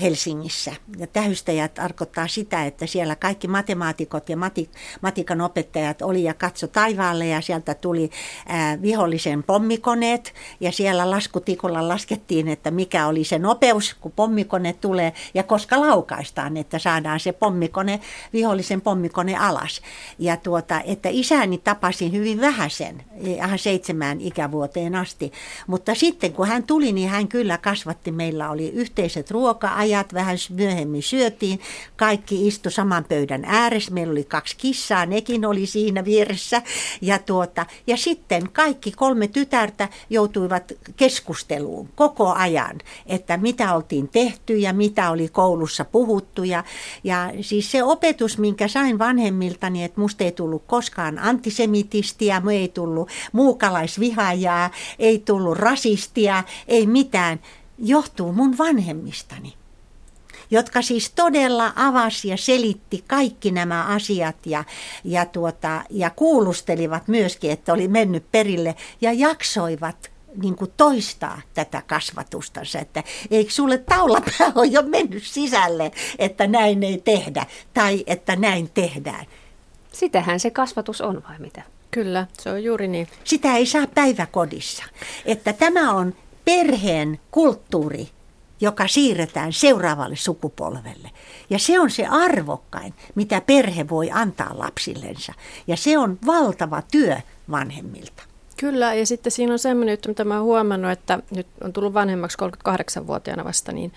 Speaker 2: Helsingissä. Ja tähystäjät tarkoittaa sitä, että siellä kaikki matemaatikot ja mati, matikan opettajat oli ja katso taivaalle ja sieltä tuli ää, vihollisen pommikoneet ja siellä laskutikolla laskettiin, että mikä oli se nopeus, kun pommikone tulee ja koska laukaistaan, että saadaan se pommikone, vihollisen pommikone alas. Ja tuota, että isäni tapasin hyvin vähäsen, ihan seitsemään ikävuoteen asti, mutta sitten kun hän tuli, niin hän kyllä kasvatti, meillä oli yhteiset ruoka ajat vähän myöhemmin syötiin. Kaikki istu saman pöydän ääressä. Meillä oli kaksi kissaa, nekin oli siinä vieressä. Ja, tuota, ja sitten kaikki kolme tytärtä joutuivat keskusteluun koko ajan, että mitä oltiin tehty ja mitä oli koulussa puhuttu. Ja, ja siis se opetus, minkä sain vanhemmiltani, että musta ei tullut koskaan antisemitistiä, ei tullut muukalaisvihajaa, ei tullut rasistia, ei mitään, johtuu mun vanhemmistani jotka siis todella avasi ja selitti kaikki nämä asiat ja, ja, tuota, ja kuulustelivat myöskin, että oli mennyt perille ja jaksoivat niin kuin toistaa tätä kasvatustansa, että eikö sulle taulapää ole jo mennyt sisälle, että näin ei tehdä tai että näin tehdään.
Speaker 1: Sitähän se kasvatus on vai mitä?
Speaker 3: Kyllä, se on juuri niin.
Speaker 2: Sitä ei saa päiväkodissa. Että tämä on perheen kulttuuri, joka siirretään seuraavalle sukupolvelle. Ja se on se arvokkain, mitä perhe voi antaa lapsillensa. Ja se on valtava työ vanhemmilta.
Speaker 3: Kyllä, ja sitten siinä on semmoinen juttu, mitä mä oon huomannut, että nyt on tullut vanhemmaksi 38-vuotiaana vasta, niin,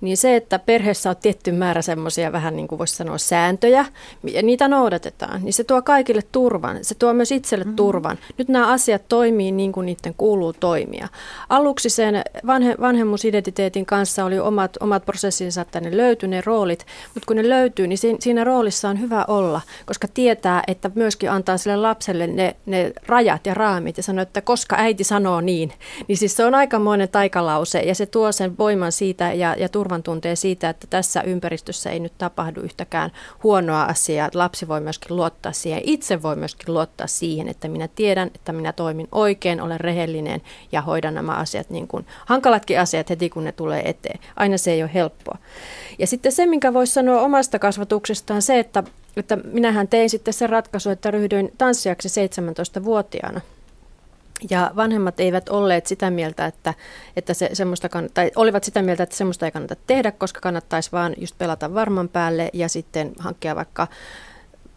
Speaker 3: niin se, että perheessä on tietty määrä semmoisia vähän niin kuin voisi sanoa sääntöjä, ja niitä noudatetaan, niin se tuo kaikille turvan, se tuo myös itselle mm-hmm. turvan. Nyt nämä asiat toimii niin kuin niiden kuuluu toimia. Aluksi sen vanhe, vanhemmuusidentiteetin kanssa oli omat, omat prosessinsa, että ne löytyi ne roolit, mutta kun ne löytyy, niin siinä, siinä roolissa on hyvä olla, koska tietää, että myöskin antaa sille lapselle ne, ne rajat ja raamit, ja sanoi, että koska äiti sanoo niin, niin siis se on aikamoinen taikalause ja se tuo sen voiman siitä ja, ja turvan tunteen siitä, että tässä ympäristössä ei nyt tapahdu yhtäkään huonoa asiaa. Lapsi voi myöskin luottaa siihen, itse voi myöskin luottaa siihen, että minä tiedän, että minä toimin oikein, olen rehellinen ja hoidan nämä asiat niin kuin hankalatkin asiat heti kun ne tulee eteen. Aina se ei ole helppoa. Ja sitten se, minkä voisi sanoa omasta kasvatuksestaan, se, että että minähän tein sitten sen ratkaisu, että ryhdyin tanssijaksi 17-vuotiaana. Ja vanhemmat eivät olleet sitä mieltä, että, että se semmoista kann- tai olivat sitä mieltä, että semmoista ei kannata tehdä, koska kannattaisi vaan just pelata varman päälle ja sitten hankkia vaikka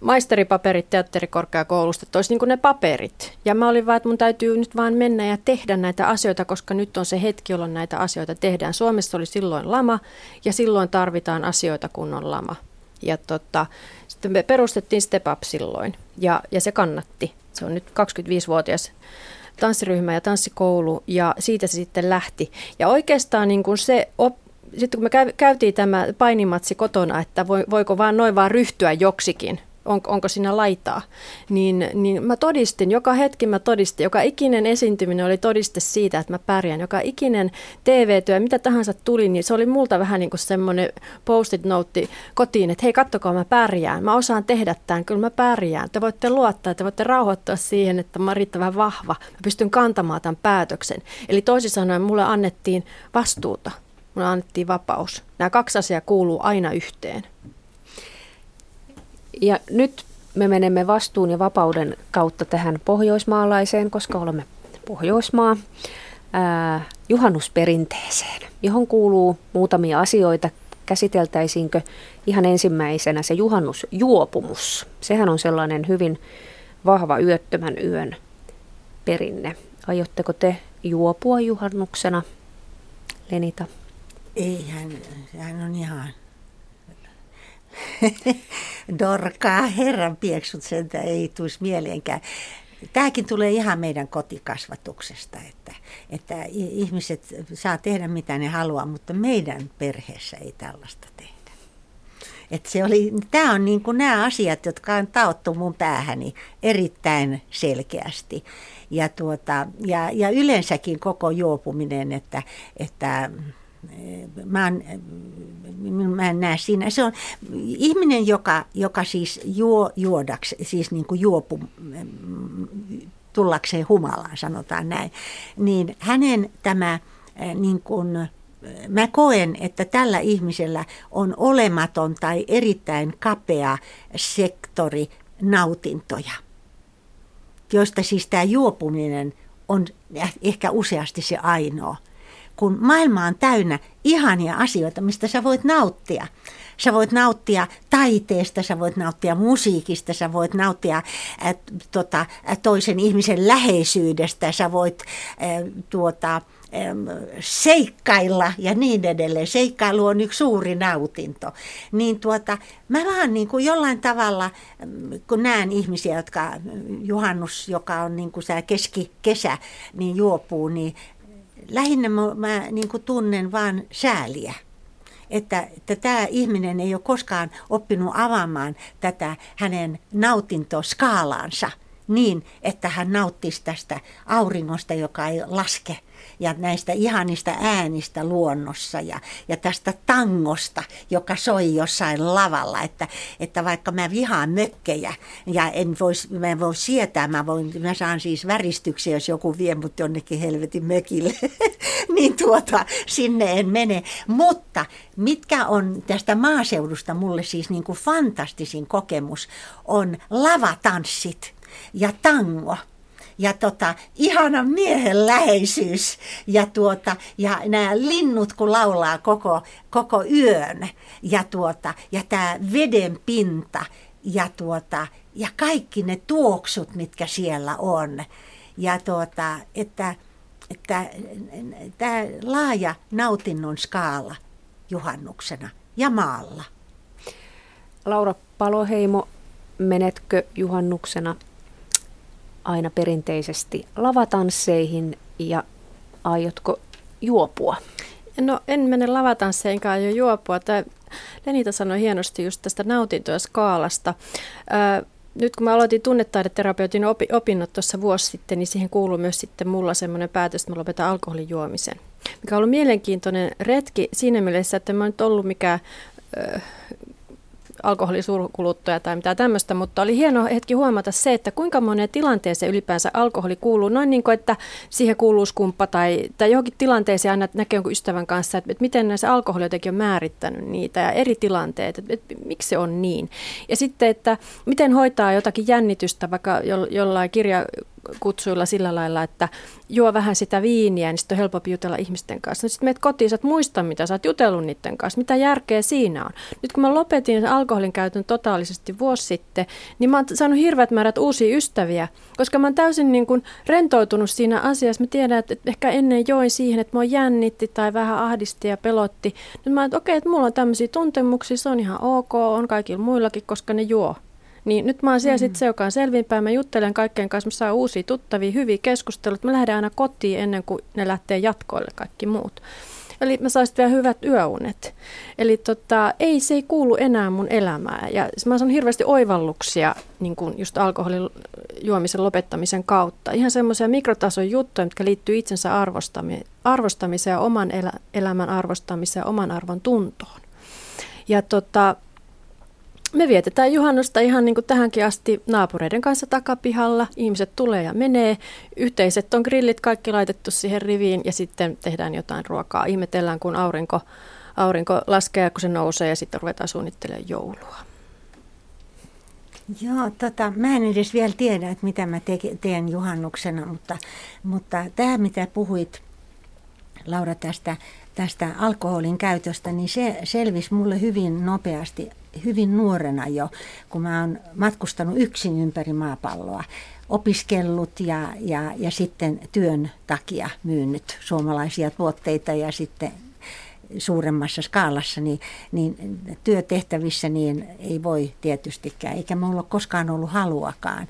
Speaker 3: maisteripaperit teatterikorkeakoulusta, että olisi niin ne paperit. Ja mä olin vaan, että mun täytyy nyt vaan mennä ja tehdä näitä asioita, koska nyt on se hetki, jolloin näitä asioita tehdään. Suomessa oli silloin lama ja silloin tarvitaan asioita, kun on lama. Ja tota, sitten me perustettiin Step Up silloin ja, ja se kannatti. Se on nyt 25-vuotias tanssiryhmä ja tanssikoulu ja siitä se sitten lähti. Ja oikeastaan niin kuin se op, sitten kun me käytiin tämä painimatsi kotona, että voiko vaan noin vaan ryhtyä joksikin, on, onko siinä laitaa, niin, niin mä todistin, joka hetki mä todistin, joka ikinen esiintyminen oli todiste siitä, että mä pärjään. Joka ikinen TV-työ, mitä tahansa tuli, niin se oli multa vähän niin kuin semmoinen post-it note kotiin, että hei kattokaa mä pärjään, mä osaan tehdä tämän, kyllä mä pärjään. Te voitte luottaa, te voitte rauhoittua siihen, että mä oon riittävän vahva, mä pystyn kantamaan tämän päätöksen. Eli toisin sanoen mulle annettiin vastuuta, mulle annettiin vapaus. Nämä kaksi asiaa kuuluu aina yhteen.
Speaker 1: Ja nyt me menemme vastuun ja vapauden kautta tähän pohjoismaalaiseen, koska olemme Pohjoismaa, ää, juhannusperinteeseen, johon kuuluu muutamia asioita. Käsiteltäisiinkö ihan ensimmäisenä se juhannusjuopumus? Sehän on sellainen hyvin vahva yöttömän yön perinne. Aiotteko te juopua juhannuksena, Lenita?
Speaker 2: Ei, hän, hän on ihan Dorkaa, herran pieksut sentä ei tulisi mieleenkään. Tämäkin tulee ihan meidän kotikasvatuksesta, että, että ihmiset saa tehdä mitä ne haluaa, mutta meidän perheessä ei tällaista tehdä. Et se oli, tämä on niin kuin nämä asiat, jotka on taottu mun päähäni erittäin selkeästi. Ja, tuota, ja, ja yleensäkin koko juopuminen, että, että mä en, mä en näe siinä. Se on ihminen, joka, joka siis juo juodaksi, siis niin kuin juopu, tullakseen humalaan, sanotaan näin, niin hänen tämä niin kuin, mä koen, että tällä ihmisellä on olematon tai erittäin kapea sektori nautintoja, joista siis tämä juopuminen on ehkä useasti se ainoa kun maailma on täynnä ihania asioita, mistä sä voit nauttia. Sä voit nauttia taiteesta, sä voit nauttia musiikista, sä voit nauttia äh, tota, toisen ihmisen läheisyydestä, sä voit äh, tuota, äh, seikkailla ja niin edelleen. Seikkailu on yksi suuri nautinto. Niin tuota, mä vaan niin kuin jollain tavalla, kun näen ihmisiä, jotka juhannus, joka on niin kuin se keskikesä, niin juopuu, niin lähinnä mä, mä niin kuin tunnen vaan sääliä. Että, että tämä ihminen ei ole koskaan oppinut avaamaan tätä hänen nautintoskaalaansa niin, että hän nauttisi tästä auringosta, joka ei laske – ja näistä ihanista äänistä luonnossa ja, ja tästä tangosta, joka soi jossain lavalla, että, että vaikka mä vihaan mökkejä ja en vois, mä en voi sietää, mä, voin, mä saan siis väristyksiä, jos joku vie mut jonnekin helvetin mökille, niin tuota, sinne en mene. Mutta mitkä on tästä maaseudusta mulle siis niin kuin fantastisin kokemus, on lavatanssit ja tango ja tota, ihana miehen läheisyys ja, tuota, ja nämä linnut kun laulaa koko, koko yön ja, tuota, ja tämä veden pinta ja, tuota, ja kaikki ne tuoksut, mitkä siellä on. Ja tuota, että, että tämä laaja nautinnon skaala juhannuksena ja maalla.
Speaker 1: Laura Paloheimo, menetkö juhannuksena aina perinteisesti lavatansseihin ja aiotko juopua?
Speaker 3: No en mene lavatansseinkaan aio juopua. Tämä Lenita sanoi hienosti just tästä nautintoja skaalasta. Ää, nyt kun mä aloitin tunnetaideterapeutin opi, opinnot tuossa vuosi sitten, niin siihen kuuluu myös sitten mulla semmoinen päätös, että mä lopetan alkoholin juomisen. Mikä on ollut mielenkiintoinen retki siinä mielessä, että mä oon nyt ollut alkoholisuurkuluttaja tai mitä tämmöistä, mutta oli hieno hetki huomata se, että kuinka moneen tilanteeseen ylipäänsä alkoholi kuuluu. Noin niin kuin, että siihen kuuluu skumppa tai, tai johonkin tilanteeseen aina näkee jonkun ystävän kanssa, että, että miten näissä alkoholi jotenkin on määrittänyt niitä ja eri tilanteet, että, että miksi se on niin. Ja sitten, että miten hoitaa jotakin jännitystä vaikka jollain kirja kutsuilla sillä lailla, että juo vähän sitä viiniä, niin sitten on helpompi jutella ihmisten kanssa. No sitten meet kotiin, sä et muista, mitä sä oot jutellut niiden kanssa, mitä järkeä siinä on. Nyt kun mä lopetin alkoholin käytön totaalisesti vuosi sitten, niin mä oon saanut hirveät määrät uusia ystäviä, koska mä oon täysin niin kuin rentoutunut siinä asiassa. Mä tiedän, että ehkä ennen join siihen, että mua jännitti tai vähän ahdisti ja pelotti. Nyt mä oon, että okei, että mulla on tämmöisiä tuntemuksia, se on ihan ok, on kaikilla muillakin, koska ne juo. Niin nyt mä oon siellä mm. sitten se, joka on selvinpäin. Mä juttelen kaikkien kanssa, mä saan uusia tuttavia, hyviä keskusteluja. Mä lähden aina kotiin ennen kuin ne lähtee jatkoille kaikki muut. Eli mä saisin vielä hyvät yöunet. Eli tota, ei se ei kuulu enää mun elämään. Ja mä saan hirveästi oivalluksia niin kuin just alkoholin juomisen lopettamisen kautta. Ihan semmoisia mikrotason juttuja, jotka liittyy itsensä arvostamiseen ja oman elä, elämän arvostamiseen ja oman arvon tuntoon. Ja tota, me vietetään juhannusta ihan niin kuin tähänkin asti naapureiden kanssa takapihalla. Ihmiset tulee ja menee. Yhteiset on grillit kaikki laitettu siihen riviin ja sitten tehdään jotain ruokaa. Ihmetellään, kun aurinko, aurinko laskee kun se nousee ja sitten ruvetaan suunnittelemaan joulua.
Speaker 2: Joo, tota, mä en edes vielä tiedä, että mitä mä te- teen juhannuksena, mutta, mutta tämä mitä puhuit Laura tästä, tästä alkoholin käytöstä, niin se selvisi mulle hyvin nopeasti hyvin nuorena jo, kun mä oon matkustanut yksin ympäri maapalloa, opiskellut ja, ja, ja sitten työn takia myynyt suomalaisia tuotteita ja sitten suuremmassa skaalassa, niin, niin työtehtävissä niin ei voi tietystikään, eikä minulla ole koskaan ollut haluakaan.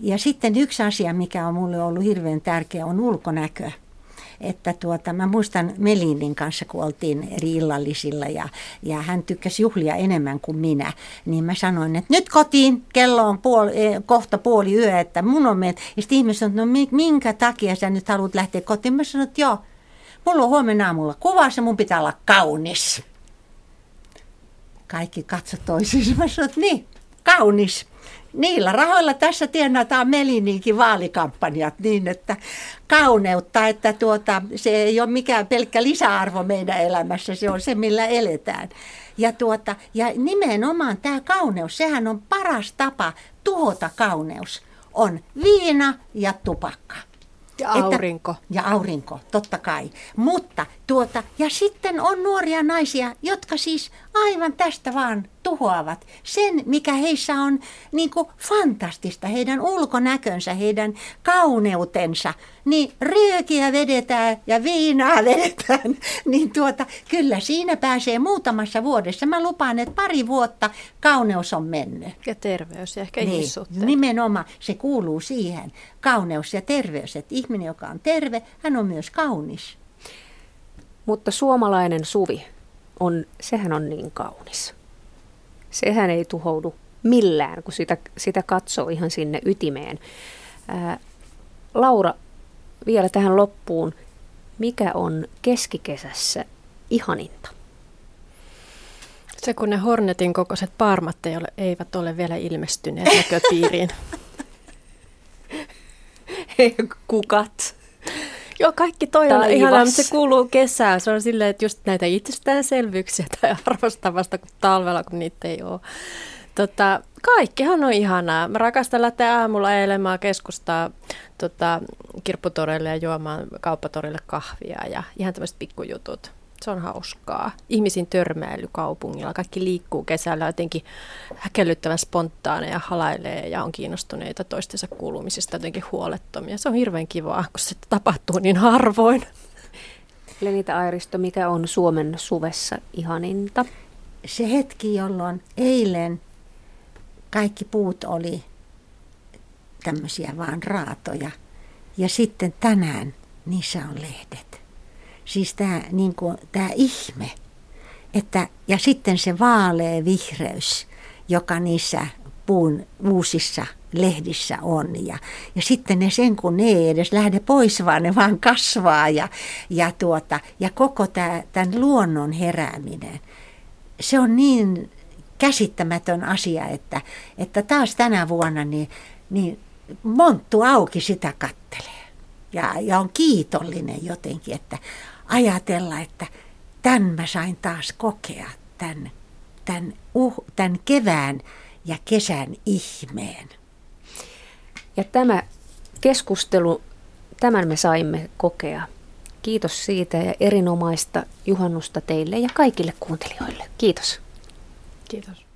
Speaker 2: Ja sitten yksi asia, mikä on mulle ollut hirveän tärkeä, on ulkonäkö että tuota, mä muistan Melinin kanssa, kun oltiin eri illallisilla ja, ja hän tykkäsi juhlia enemmän kuin minä, niin mä sanoin, että nyt kotiin, kello on puoli, eh, kohta puoli yö, että mun on menet. Ja sitten ihmiset sanoi, no minkä takia sä nyt haluat lähteä kotiin? Mä sanoin, että joo, mulla on huomenna aamulla kuvassa, mun pitää olla kaunis. Kaikki katso toisiinsa. Mä sanoin, että niin, kaunis niillä rahoilla tässä tienataan Meliniinkin vaalikampanjat niin, että kauneutta, että tuota, se ei ole mikään pelkkä lisäarvo meidän elämässä, se on se, millä eletään. Ja, tuota, ja nimenomaan tämä kauneus, sehän on paras tapa tuhota kauneus, on viina ja tupakka.
Speaker 3: Ja aurinko.
Speaker 2: Että, ja aurinko, totta kai. Mutta tuota, ja sitten on nuoria naisia, jotka siis aivan tästä vaan tuhoavat sen, mikä heissä on niin kuin fantastista, heidän ulkonäkönsä, heidän kauneutensa. Niin ryökiä vedetään ja viinaa vedetään, niin tuota, kyllä siinä pääsee muutamassa vuodessa. Mä lupaan, että pari vuotta kauneus on mennyt.
Speaker 3: Ja terveys ja ehkä
Speaker 2: niin. Nimenomaan se kuuluu siihen, kauneus ja terveys. Että ihminen, joka on terve, hän on myös kaunis.
Speaker 1: Mutta suomalainen suvi, on, sehän on niin kaunis. Sehän ei tuhoudu millään, kun sitä, sitä katsoo ihan sinne ytimeen. Ää, Laura, vielä tähän loppuun. Mikä on keskikesässä ihaninta?
Speaker 3: Se, kun ne Hornetin kokoiset parmat ei ole, eivät ole vielä ilmestyneet näköpiiriin.
Speaker 1: Kukat.
Speaker 3: Joo, kaikki toi on ihanaa, mutta se kuuluu kesään. Se on silleen, että just näitä itsestäänselvyyksiä tai arvostavasta kuin talvella, kun niitä ei ole. Tota, kaikkihan on ihanaa. Mä rakastan lähteä aamulla ajelemaan keskustaa tota, kirpputorille ja juomaan kauppatorille kahvia ja ihan tämmöiset pikkujutut. Se on hauskaa. Ihmisin törmäily kaupungilla. Kaikki liikkuu kesällä jotenkin häkellyttävän spontaaneja, halailee ja on kiinnostuneita toistensa kuulumisista jotenkin huolettomia. Se on hirveän kivaa, kun se tapahtuu niin harvoin.
Speaker 1: Lenita Airisto, mikä on Suomen suvessa ihaninta?
Speaker 2: Se hetki, jolloin eilen kaikki puut oli tämmöisiä vaan raatoja. Ja sitten tänään niissä on lehdet. Siis tämä niin ihme. Että, ja sitten se vaalea vihreys, joka niissä puun uusissa lehdissä on. Ja, ja sitten ne sen kun ne ei edes lähde pois, vaan ne vaan kasvaa. Ja, ja, tuota, ja koko tämä, tämän luonnon herääminen, se on niin käsittämätön asia, että, että taas tänä vuonna niin, niin monttu auki sitä kattelee. Ja, ja on kiitollinen jotenkin, että ajatella, että tämän mä sain taas kokea, tämän, tämän, uh, tämän kevään ja kesän ihmeen.
Speaker 1: Ja tämä keskustelu, tämän me saimme kokea. Kiitos siitä ja erinomaista juhannusta teille ja kaikille kuuntelijoille. Kiitos.
Speaker 3: Kiitos.